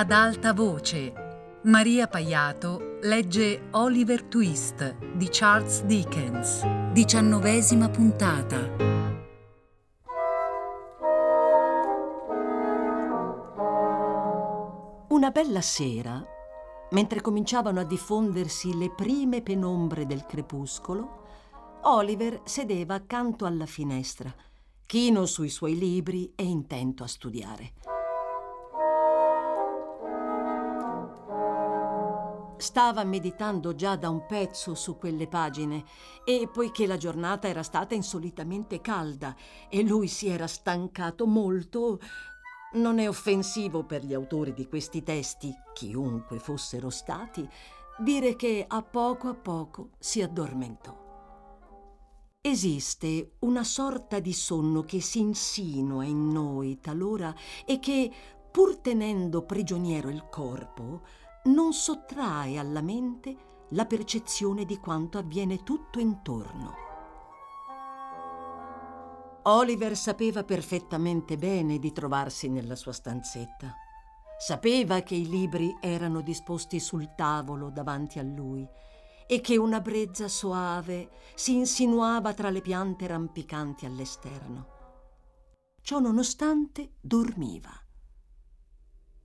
ad alta voce. Maria Paiato legge Oliver Twist di Charles Dickens. Diciannovesima puntata. Una bella sera, mentre cominciavano a diffondersi le prime penombre del crepuscolo, Oliver sedeva accanto alla finestra, chino sui suoi libri e intento a studiare. Stava meditando già da un pezzo su quelle pagine e poiché la giornata era stata insolitamente calda e lui si era stancato molto, non è offensivo per gli autori di questi testi, chiunque fossero stati, dire che a poco a poco si addormentò. Esiste una sorta di sonno che si insinua in noi talora e che, pur tenendo prigioniero il corpo, non sottrae alla mente la percezione di quanto avviene tutto intorno. Oliver sapeva perfettamente bene di trovarsi nella sua stanzetta. Sapeva che i libri erano disposti sul tavolo davanti a lui e che una brezza soave si insinuava tra le piante rampicanti all'esterno. Ciò nonostante dormiva.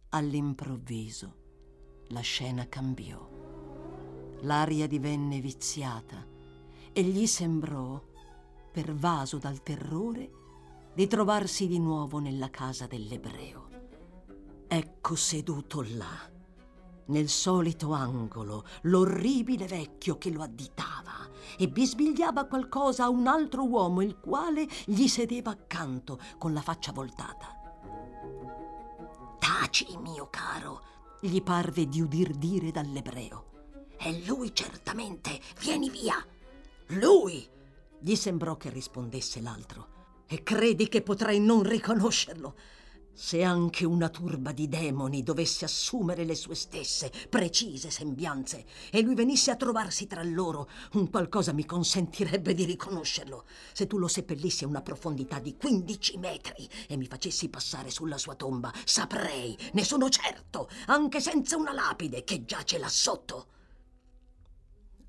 All'improvviso la scena cambiò. L'aria divenne viziata e gli sembrò, pervaso dal terrore, di trovarsi di nuovo nella casa dell'ebreo. Ecco seduto là, nel solito angolo, l'orribile vecchio che lo additava e bisbigliava qualcosa a un altro uomo, il quale gli sedeva accanto con la faccia voltata. Taci, mio caro, gli parve di udir dire dall'ebreo. È lui certamente, vieni via. Lui! Gli sembrò che rispondesse l'altro. E credi che potrei non riconoscerlo? Se anche una turba di demoni dovesse assumere le sue stesse precise sembianze e lui venisse a trovarsi tra loro, un qualcosa mi consentirebbe di riconoscerlo. Se tu lo seppellissi a una profondità di 15 metri e mi facessi passare sulla sua tomba, saprei, ne sono certo, anche senza una lapide, che giace là sotto.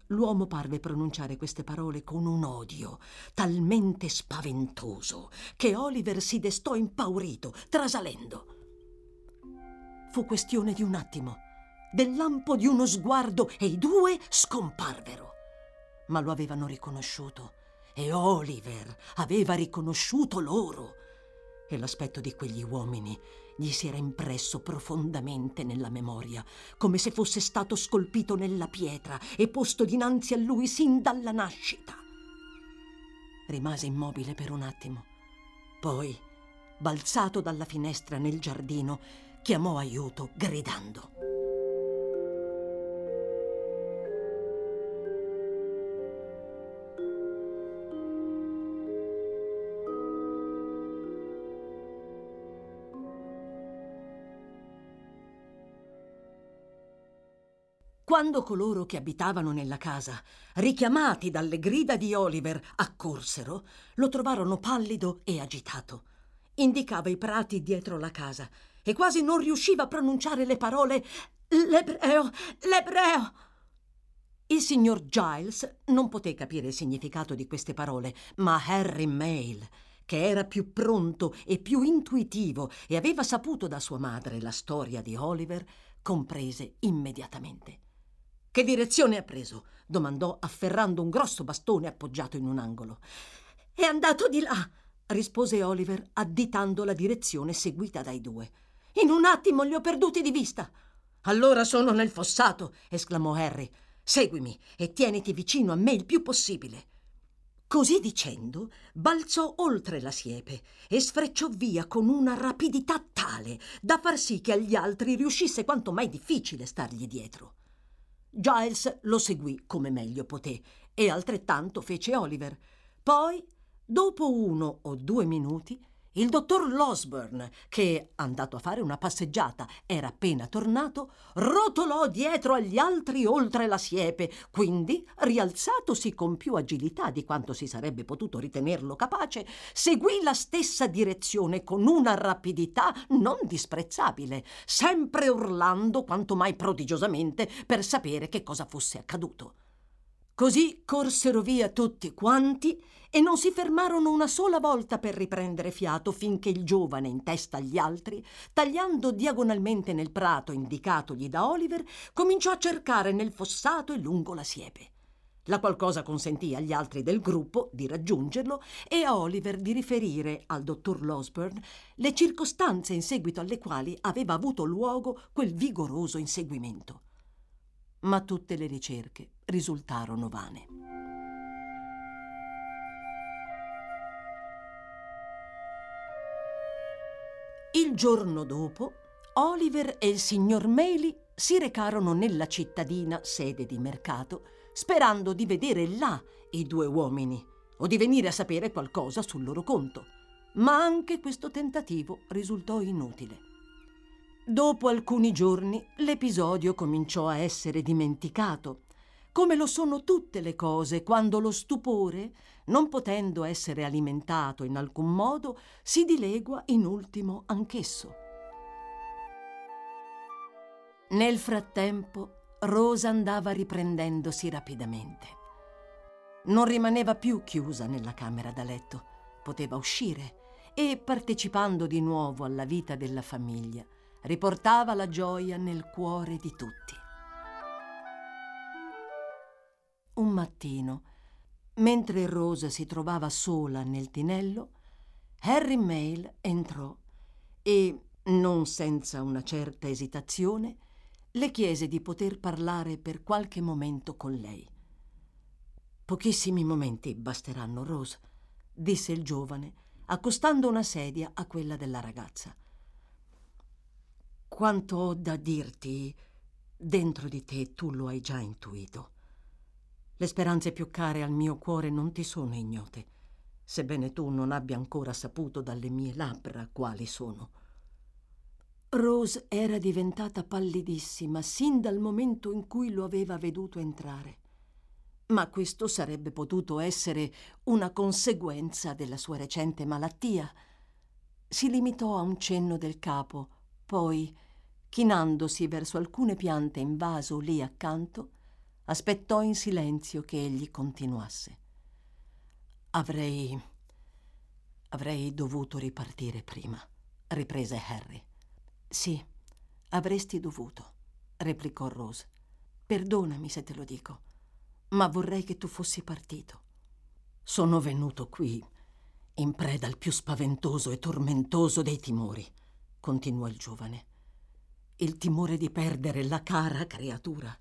L'uomo parve pronunciare queste parole con un odio talmente spaventoso che Oliver si destò impaurito, trasalendo. Fu questione di un attimo, del lampo di uno sguardo e i due scomparvero. Ma lo avevano riconosciuto e Oliver aveva riconosciuto loro. E l'aspetto di quegli uomini gli si era impresso profondamente nella memoria, come se fosse stato scolpito nella pietra e posto dinanzi a lui sin dalla nascita. Rimase immobile per un attimo. Poi, balzato dalla finestra nel giardino, chiamò aiuto gridando. Quando coloro che abitavano nella casa, richiamati dalle grida di Oliver, accorsero, lo trovarono pallido e agitato. Indicava i prati dietro la casa e quasi non riusciva a pronunciare le parole L'ebreo, l'ebreo. Il signor Giles non poté capire il significato di queste parole, ma Harry Mail, che era più pronto e più intuitivo e aveva saputo da sua madre la storia di Oliver, comprese immediatamente. Che direzione ha preso? domandò afferrando un grosso bastone appoggiato in un angolo. È andato di là, rispose Oliver, additando la direzione seguita dai due. In un attimo li ho perduti di vista. Allora sono nel fossato, esclamò Harry. Seguimi e tieniti vicino a me il più possibile. Così dicendo, balzò oltre la siepe e sfrecciò via con una rapidità tale da far sì che agli altri riuscisse quanto mai difficile stargli dietro. Giles lo seguì come meglio poté e altrettanto fece Oliver. Poi, dopo uno o due minuti, il dottor Losburn, che, andato a fare una passeggiata, era appena tornato, rotolò dietro agli altri oltre la siepe, quindi, rialzatosi con più agilità di quanto si sarebbe potuto ritenerlo capace, seguì la stessa direzione con una rapidità non disprezzabile, sempre urlando quanto mai prodigiosamente per sapere che cosa fosse accaduto. Così corsero via tutti quanti e non si fermarono una sola volta per riprendere fiato finché il giovane in testa agli altri, tagliando diagonalmente nel prato indicatogli da Oliver, cominciò a cercare nel fossato e lungo la siepe. La qualcosa consentì agli altri del gruppo di raggiungerlo e a Oliver di riferire al dottor Losburn le circostanze in seguito alle quali aveva avuto luogo quel vigoroso inseguimento. Ma tutte le ricerche risultarono vane. Giorno dopo, Oliver e il signor Maley si recarono nella cittadina, sede di mercato, sperando di vedere là i due uomini o di venire a sapere qualcosa sul loro conto. Ma anche questo tentativo risultò inutile. Dopo alcuni giorni l'episodio cominciò a essere dimenticato, come lo sono tutte le cose quando lo stupore non potendo essere alimentato in alcun modo, si dilegua in ultimo anch'esso. Nel frattempo, Rosa andava riprendendosi rapidamente. Non rimaneva più chiusa nella camera da letto, poteva uscire e, partecipando di nuovo alla vita della famiglia, riportava la gioia nel cuore di tutti. Un mattino, Mentre Rosa si trovava sola nel tinello, Harry Mail entrò e, non senza una certa esitazione, le chiese di poter parlare per qualche momento con lei. Pochissimi momenti basteranno, Rose, disse il giovane, accostando una sedia a quella della ragazza. Quanto ho da dirti, dentro di te tu lo hai già intuito. Le speranze più care al mio cuore non ti sono ignote, sebbene tu non abbia ancora saputo dalle mie labbra quali sono. Rose era diventata pallidissima sin dal momento in cui lo aveva veduto entrare. Ma questo sarebbe potuto essere una conseguenza della sua recente malattia. Si limitò a un cenno del capo, poi, chinandosi verso alcune piante in vaso lì accanto, aspettò in silenzio che egli continuasse. Avrei. avrei dovuto ripartire prima, riprese Harry. Sì, avresti dovuto, replicò Rose. Perdonami se te lo dico, ma vorrei che tu fossi partito. Sono venuto qui in preda al più spaventoso e tormentoso dei timori, continuò il giovane. Il timore di perdere la cara creatura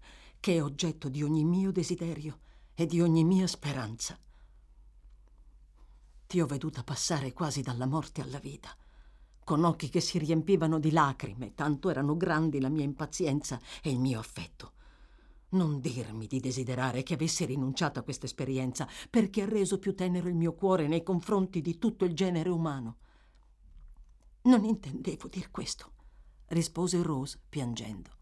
che è oggetto di ogni mio desiderio e di ogni mia speranza. Ti ho veduta passare quasi dalla morte alla vita, con occhi che si riempivano di lacrime, tanto erano grandi la mia impazienza e il mio affetto. Non dirmi di desiderare che avessi rinunciato a questa esperienza perché ha reso più tenero il mio cuore nei confronti di tutto il genere umano. Non intendevo dir questo, rispose Rose piangendo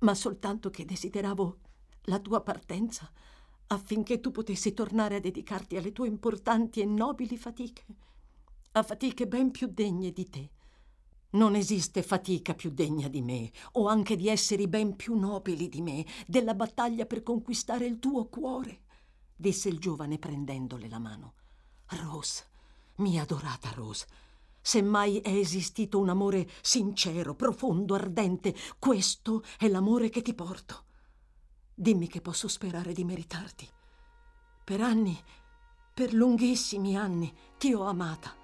ma soltanto che desideravo la tua partenza affinché tu potessi tornare a dedicarti alle tue importanti e nobili fatiche, a fatiche ben più degne di te. Non esiste fatica più degna di me, o anche di esseri ben più nobili di me, della battaglia per conquistare il tuo cuore, disse il giovane prendendole la mano. Rose, mia adorata Rose, se mai è esistito un amore sincero, profondo, ardente, questo è l'amore che ti porto. Dimmi che posso sperare di meritarti. Per anni, per lunghissimi anni, ti ho amata,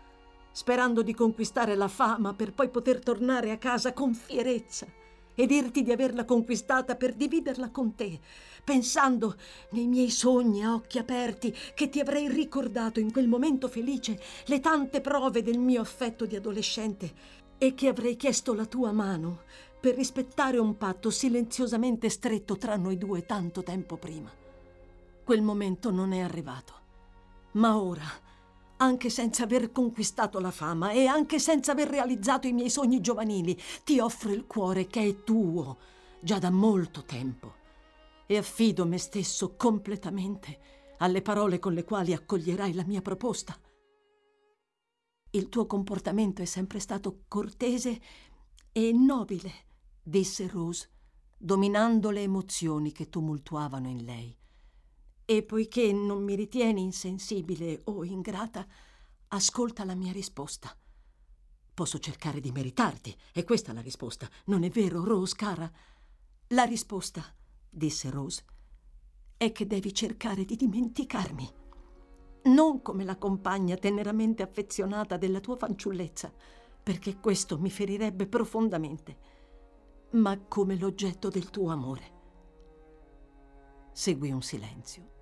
sperando di conquistare la fama per poi poter tornare a casa con fierezza e dirti di averla conquistata per dividerla con te, pensando nei miei sogni a occhi aperti che ti avrei ricordato in quel momento felice le tante prove del mio affetto di adolescente e che avrei chiesto la tua mano per rispettare un patto silenziosamente stretto tra noi due tanto tempo prima. Quel momento non è arrivato, ma ora, anche senza aver conquistato la fama e anche senza aver realizzato i miei sogni giovanili, ti offro il cuore che è tuo già da molto tempo e affido me stesso completamente alle parole con le quali accoglierai la mia proposta. Il tuo comportamento è sempre stato cortese e nobile, disse Rose, dominando le emozioni che tumultuavano in lei. E poiché non mi ritieni insensibile o ingrata, ascolta la mia risposta. Posso cercare di meritarti, è questa la risposta, non è vero, Rose, cara? La risposta, disse Rose, è che devi cercare di dimenticarmi. Non come la compagna teneramente affezionata della tua fanciullezza, perché questo mi ferirebbe profondamente, ma come l'oggetto del tuo amore. Seguì un silenzio,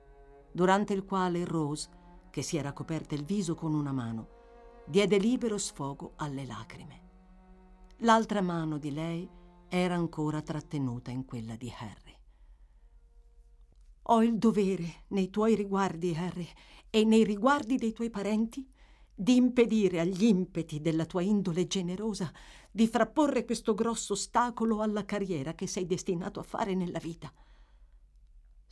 durante il quale Rose, che si era coperta il viso con una mano, diede libero sfogo alle lacrime. L'altra mano di lei era ancora trattenuta in quella di Harry. Ho il dovere nei tuoi riguardi, Harry, e nei riguardi dei tuoi parenti, di impedire agli impeti della tua indole generosa di frapporre questo grosso ostacolo alla carriera che sei destinato a fare nella vita.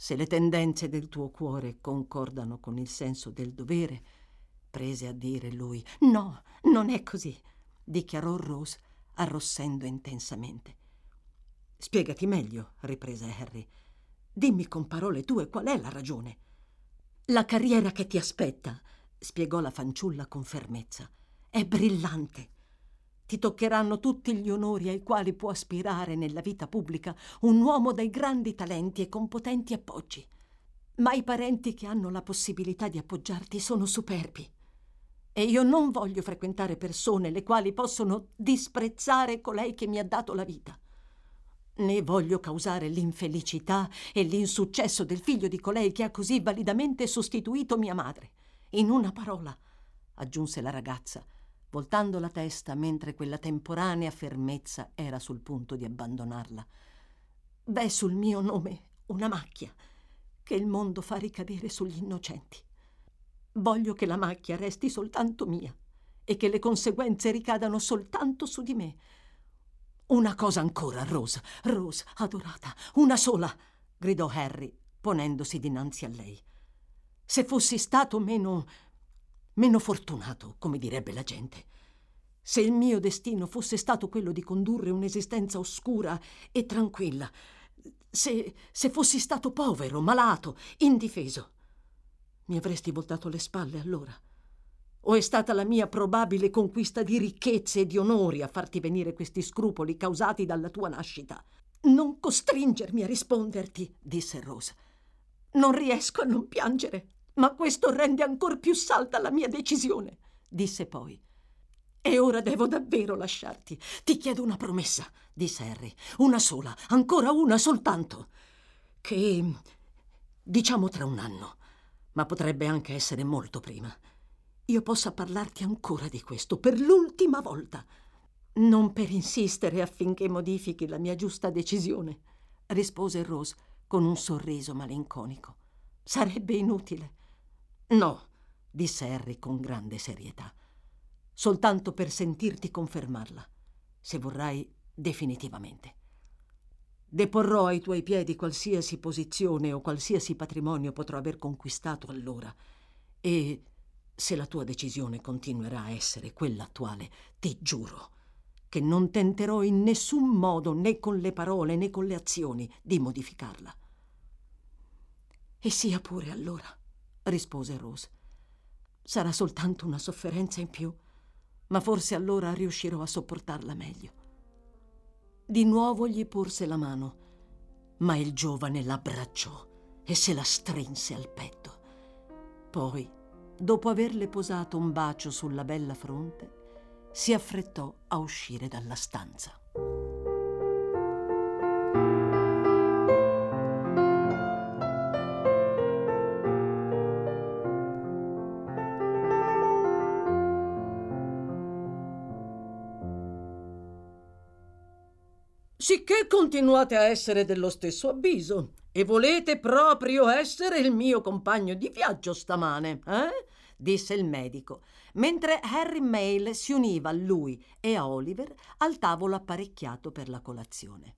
Se le tendenze del tuo cuore concordano con il senso del dovere, prese a dire lui. No, non è così, dichiarò Rose, arrossendo intensamente. Spiegati meglio, riprese Harry. Dimmi con parole tue qual è la ragione. La carriera che ti aspetta, spiegò la fanciulla con fermezza, è brillante. Ti toccheranno tutti gli onori ai quali può aspirare nella vita pubblica un uomo dai grandi talenti e con potenti appoggi. Ma i parenti che hanno la possibilità di appoggiarti sono superbi. E io non voglio frequentare persone le quali possono disprezzare colei che mi ha dato la vita né voglio causare l'infelicità e l'insuccesso del figlio di colei che ha così validamente sostituito mia madre. In una parola, aggiunse la ragazza, voltando la testa mentre quella temporanea fermezza era sul punto di abbandonarla. V'è sul mio nome una macchia che il mondo fa ricadere sugli innocenti. Voglio che la macchia resti soltanto mia e che le conseguenze ricadano soltanto su di me una cosa ancora, Rose, Rose, adorata, una sola, gridò Harry, ponendosi dinanzi a lei. Se fossi stato meno. Meno fortunato, come direbbe la gente. Se il mio destino fosse stato quello di condurre un'esistenza oscura e tranquilla. Se. se fossi stato povero, malato, indifeso. Mi avresti voltato le spalle allora. O è stata la mia probabile conquista di ricchezze e di onori a farti venire questi scrupoli causati dalla tua nascita? Non costringermi a risponderti, disse Rose. Non riesco a non piangere, ma questo rende ancor più salda la mia decisione, disse poi. E ora devo davvero lasciarti. Ti chiedo una promessa, disse Harry. Una sola, ancora una soltanto. Che. diciamo tra un anno, ma potrebbe anche essere molto prima io possa parlarti ancora di questo per l'ultima volta. Non per insistere affinché modifichi la mia giusta decisione, rispose Rose con un sorriso malinconico. Sarebbe inutile. No, disse Harry con grande serietà. Soltanto per sentirti confermarla, se vorrai definitivamente. Deporrò ai tuoi piedi qualsiasi posizione o qualsiasi patrimonio potrò aver conquistato allora e se la tua decisione continuerà a essere quella attuale, ti giuro che non tenterò in nessun modo, né con le parole né con le azioni, di modificarla. E sia pure allora, rispose Rose. Sarà soltanto una sofferenza in più, ma forse allora riuscirò a sopportarla meglio. Di nuovo gli porse la mano, ma il giovane l'abbracciò e se la strinse al petto. Poi dopo averle posato un bacio sulla bella fronte, si affrettò a uscire dalla stanza. Sicché continuate a essere dello stesso avviso e volete proprio essere il mio compagno di viaggio stamane, eh? disse il medico, mentre Harry Mail si univa a lui e a Oliver al tavolo apparecchiato per la colazione.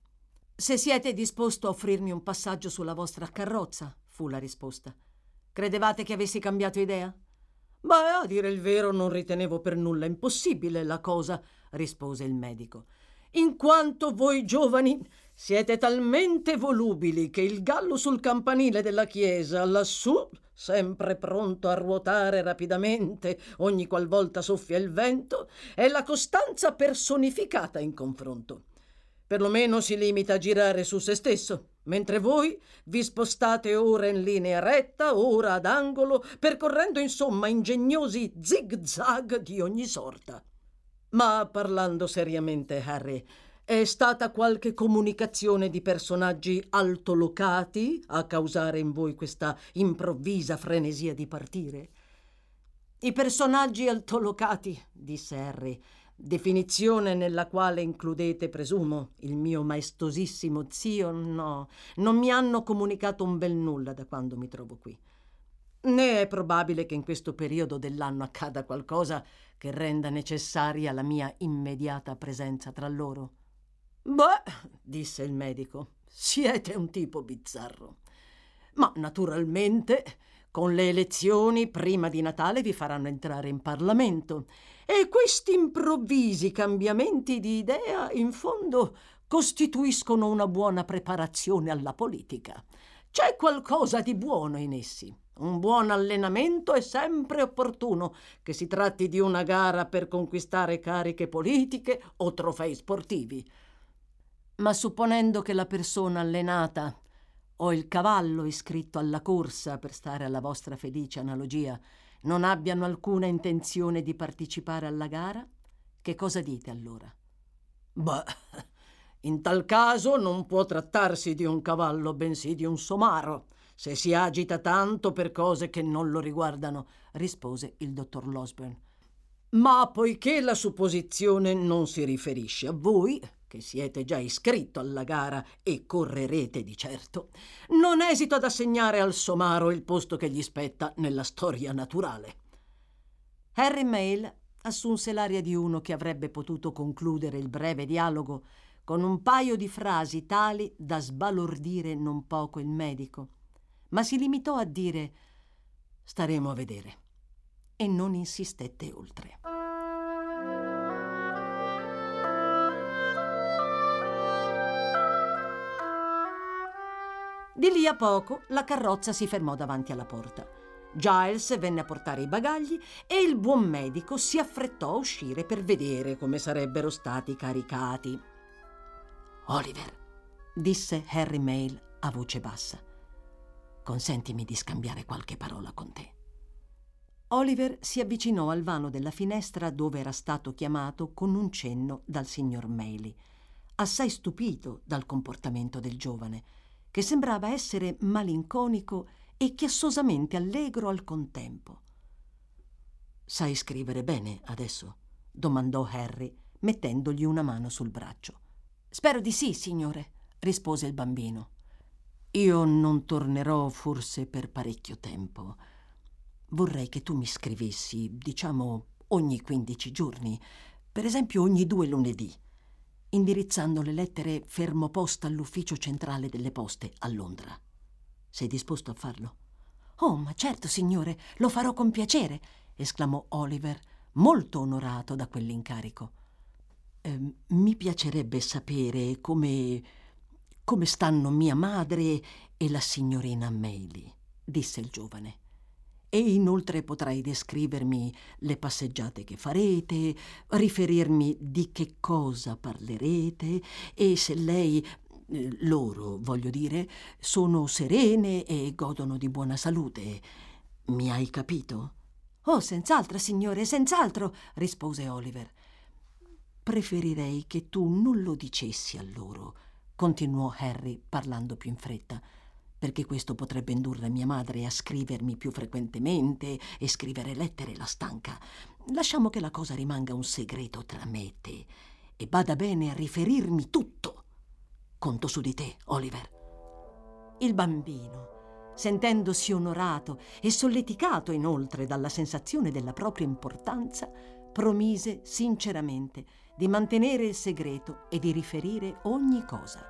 Se siete disposto a offrirmi un passaggio sulla vostra carrozza, fu la risposta. Credevate che avessi cambiato idea? Beh, a dire il vero, non ritenevo per nulla impossibile la cosa, rispose il medico. In quanto voi giovani siete talmente volubili che il gallo sul campanile della chiesa, lassù, sempre pronto a ruotare rapidamente ogni qualvolta soffia il vento, è la costanza personificata in confronto. Perlomeno si limita a girare su se stesso, mentre voi vi spostate ora in linea retta, ora ad angolo, percorrendo insomma ingegnosi zig-zag di ogni sorta. Ma parlando seriamente, Harry, è stata qualche comunicazione di personaggi altolocati a causare in voi questa improvvisa frenesia di partire? I personaggi altolocati, disse Harry, definizione nella quale includete, presumo, il mio maestosissimo zio, no, non mi hanno comunicato un bel nulla da quando mi trovo qui. Né è probabile che in questo periodo dell'anno accada qualcosa che renda necessaria la mia immediata presenza tra loro. Beh, disse il medico, siete un tipo bizzarro. Ma naturalmente con le elezioni prima di Natale vi faranno entrare in Parlamento e questi improvvisi cambiamenti di idea in fondo costituiscono una buona preparazione alla politica. C'è qualcosa di buono in essi. Un buon allenamento è sempre opportuno, che si tratti di una gara per conquistare cariche politiche o trofei sportivi. Ma supponendo che la persona allenata o il cavallo iscritto alla corsa, per stare alla vostra felice analogia, non abbiano alcuna intenzione di partecipare alla gara, che cosa dite allora? Beh, in tal caso non può trattarsi di un cavallo, bensì di un somaro, se si agita tanto per cose che non lo riguardano, rispose il dottor Losburn. Ma poiché la supposizione non si riferisce a voi, che siete già iscritto alla gara e correrete di certo, non esito ad assegnare al somaro il posto che gli spetta nella storia naturale. Harry Mail assunse l'aria di uno che avrebbe potuto concludere il breve dialogo con un paio di frasi tali da sbalordire non poco il medico, ma si limitò a dire staremo a vedere e non insistette oltre. Di lì a poco la carrozza si fermò davanti alla porta. Giles venne a portare i bagagli e il buon medico si affrettò a uscire per vedere come sarebbero stati caricati. Oliver, disse Harry Mail a voce bassa, consentimi di scambiare qualche parola con te. Oliver si avvicinò al vano della finestra dove era stato chiamato con un cenno dal signor Mailey, assai stupito dal comportamento del giovane che sembrava essere malinconico e chiassosamente allegro al contempo. Sai scrivere bene adesso? domandò Harry, mettendogli una mano sul braccio. Spero di sì, signore, rispose il bambino. Io non tornerò forse per parecchio tempo. Vorrei che tu mi scrivessi, diciamo, ogni quindici giorni, per esempio ogni due lunedì indirizzando le lettere fermo posta all'ufficio centrale delle poste a Londra. Sei disposto a farlo? Oh, ma certo, signore, lo farò con piacere, esclamò Oliver, molto onorato da quell'incarico. Eh, mi piacerebbe sapere come. Come stanno mia madre e la signorina Maylie, disse il giovane e inoltre potrai descrivermi le passeggiate che farete, riferirmi di che cosa parlerete e se lei loro, voglio dire, sono serene e godono di buona salute. Mi hai capito? Oh, senz'altro, signore, senz'altro, rispose Oliver. Preferirei che tu non lo dicessi a loro, continuò Harry parlando più in fretta perché questo potrebbe indurre mia madre a scrivermi più frequentemente e scrivere lettere la stanca. Lasciamo che la cosa rimanga un segreto tra me e te e bada bene a riferirmi tutto. Conto su di te, Oliver. Il bambino, Sentendosi onorato e solleticato inoltre dalla sensazione della propria importanza, promise sinceramente di mantenere il segreto e di riferire ogni cosa.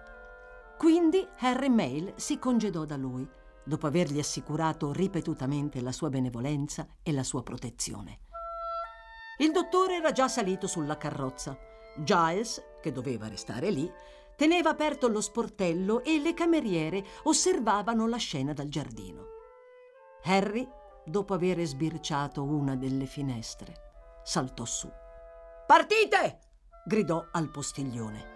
Quindi Harry Mail si congedò da lui, dopo avergli assicurato ripetutamente la sua benevolenza e la sua protezione. Il dottore era già salito sulla carrozza. Giles, che doveva restare lì, teneva aperto lo sportello e le cameriere osservavano la scena dal giardino. Harry, dopo aver sbirciato una delle finestre, saltò su. Partite! Gridò al postiglione.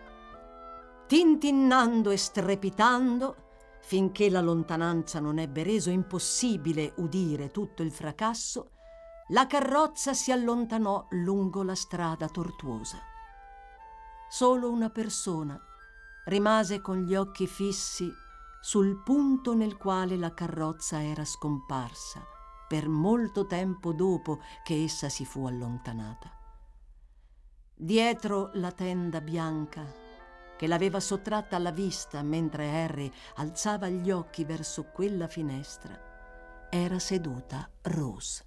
Tintinnando e strepitando, finché la lontananza non ebbe reso impossibile udire tutto il fracasso, la carrozza si allontanò lungo la strada tortuosa. Solo una persona rimase con gli occhi fissi sul punto nel quale la carrozza era scomparsa per molto tempo dopo che essa si fu allontanata. Dietro la tenda bianca, che l'aveva sottratta alla vista mentre Harry alzava gli occhi verso quella finestra, era seduta Rose.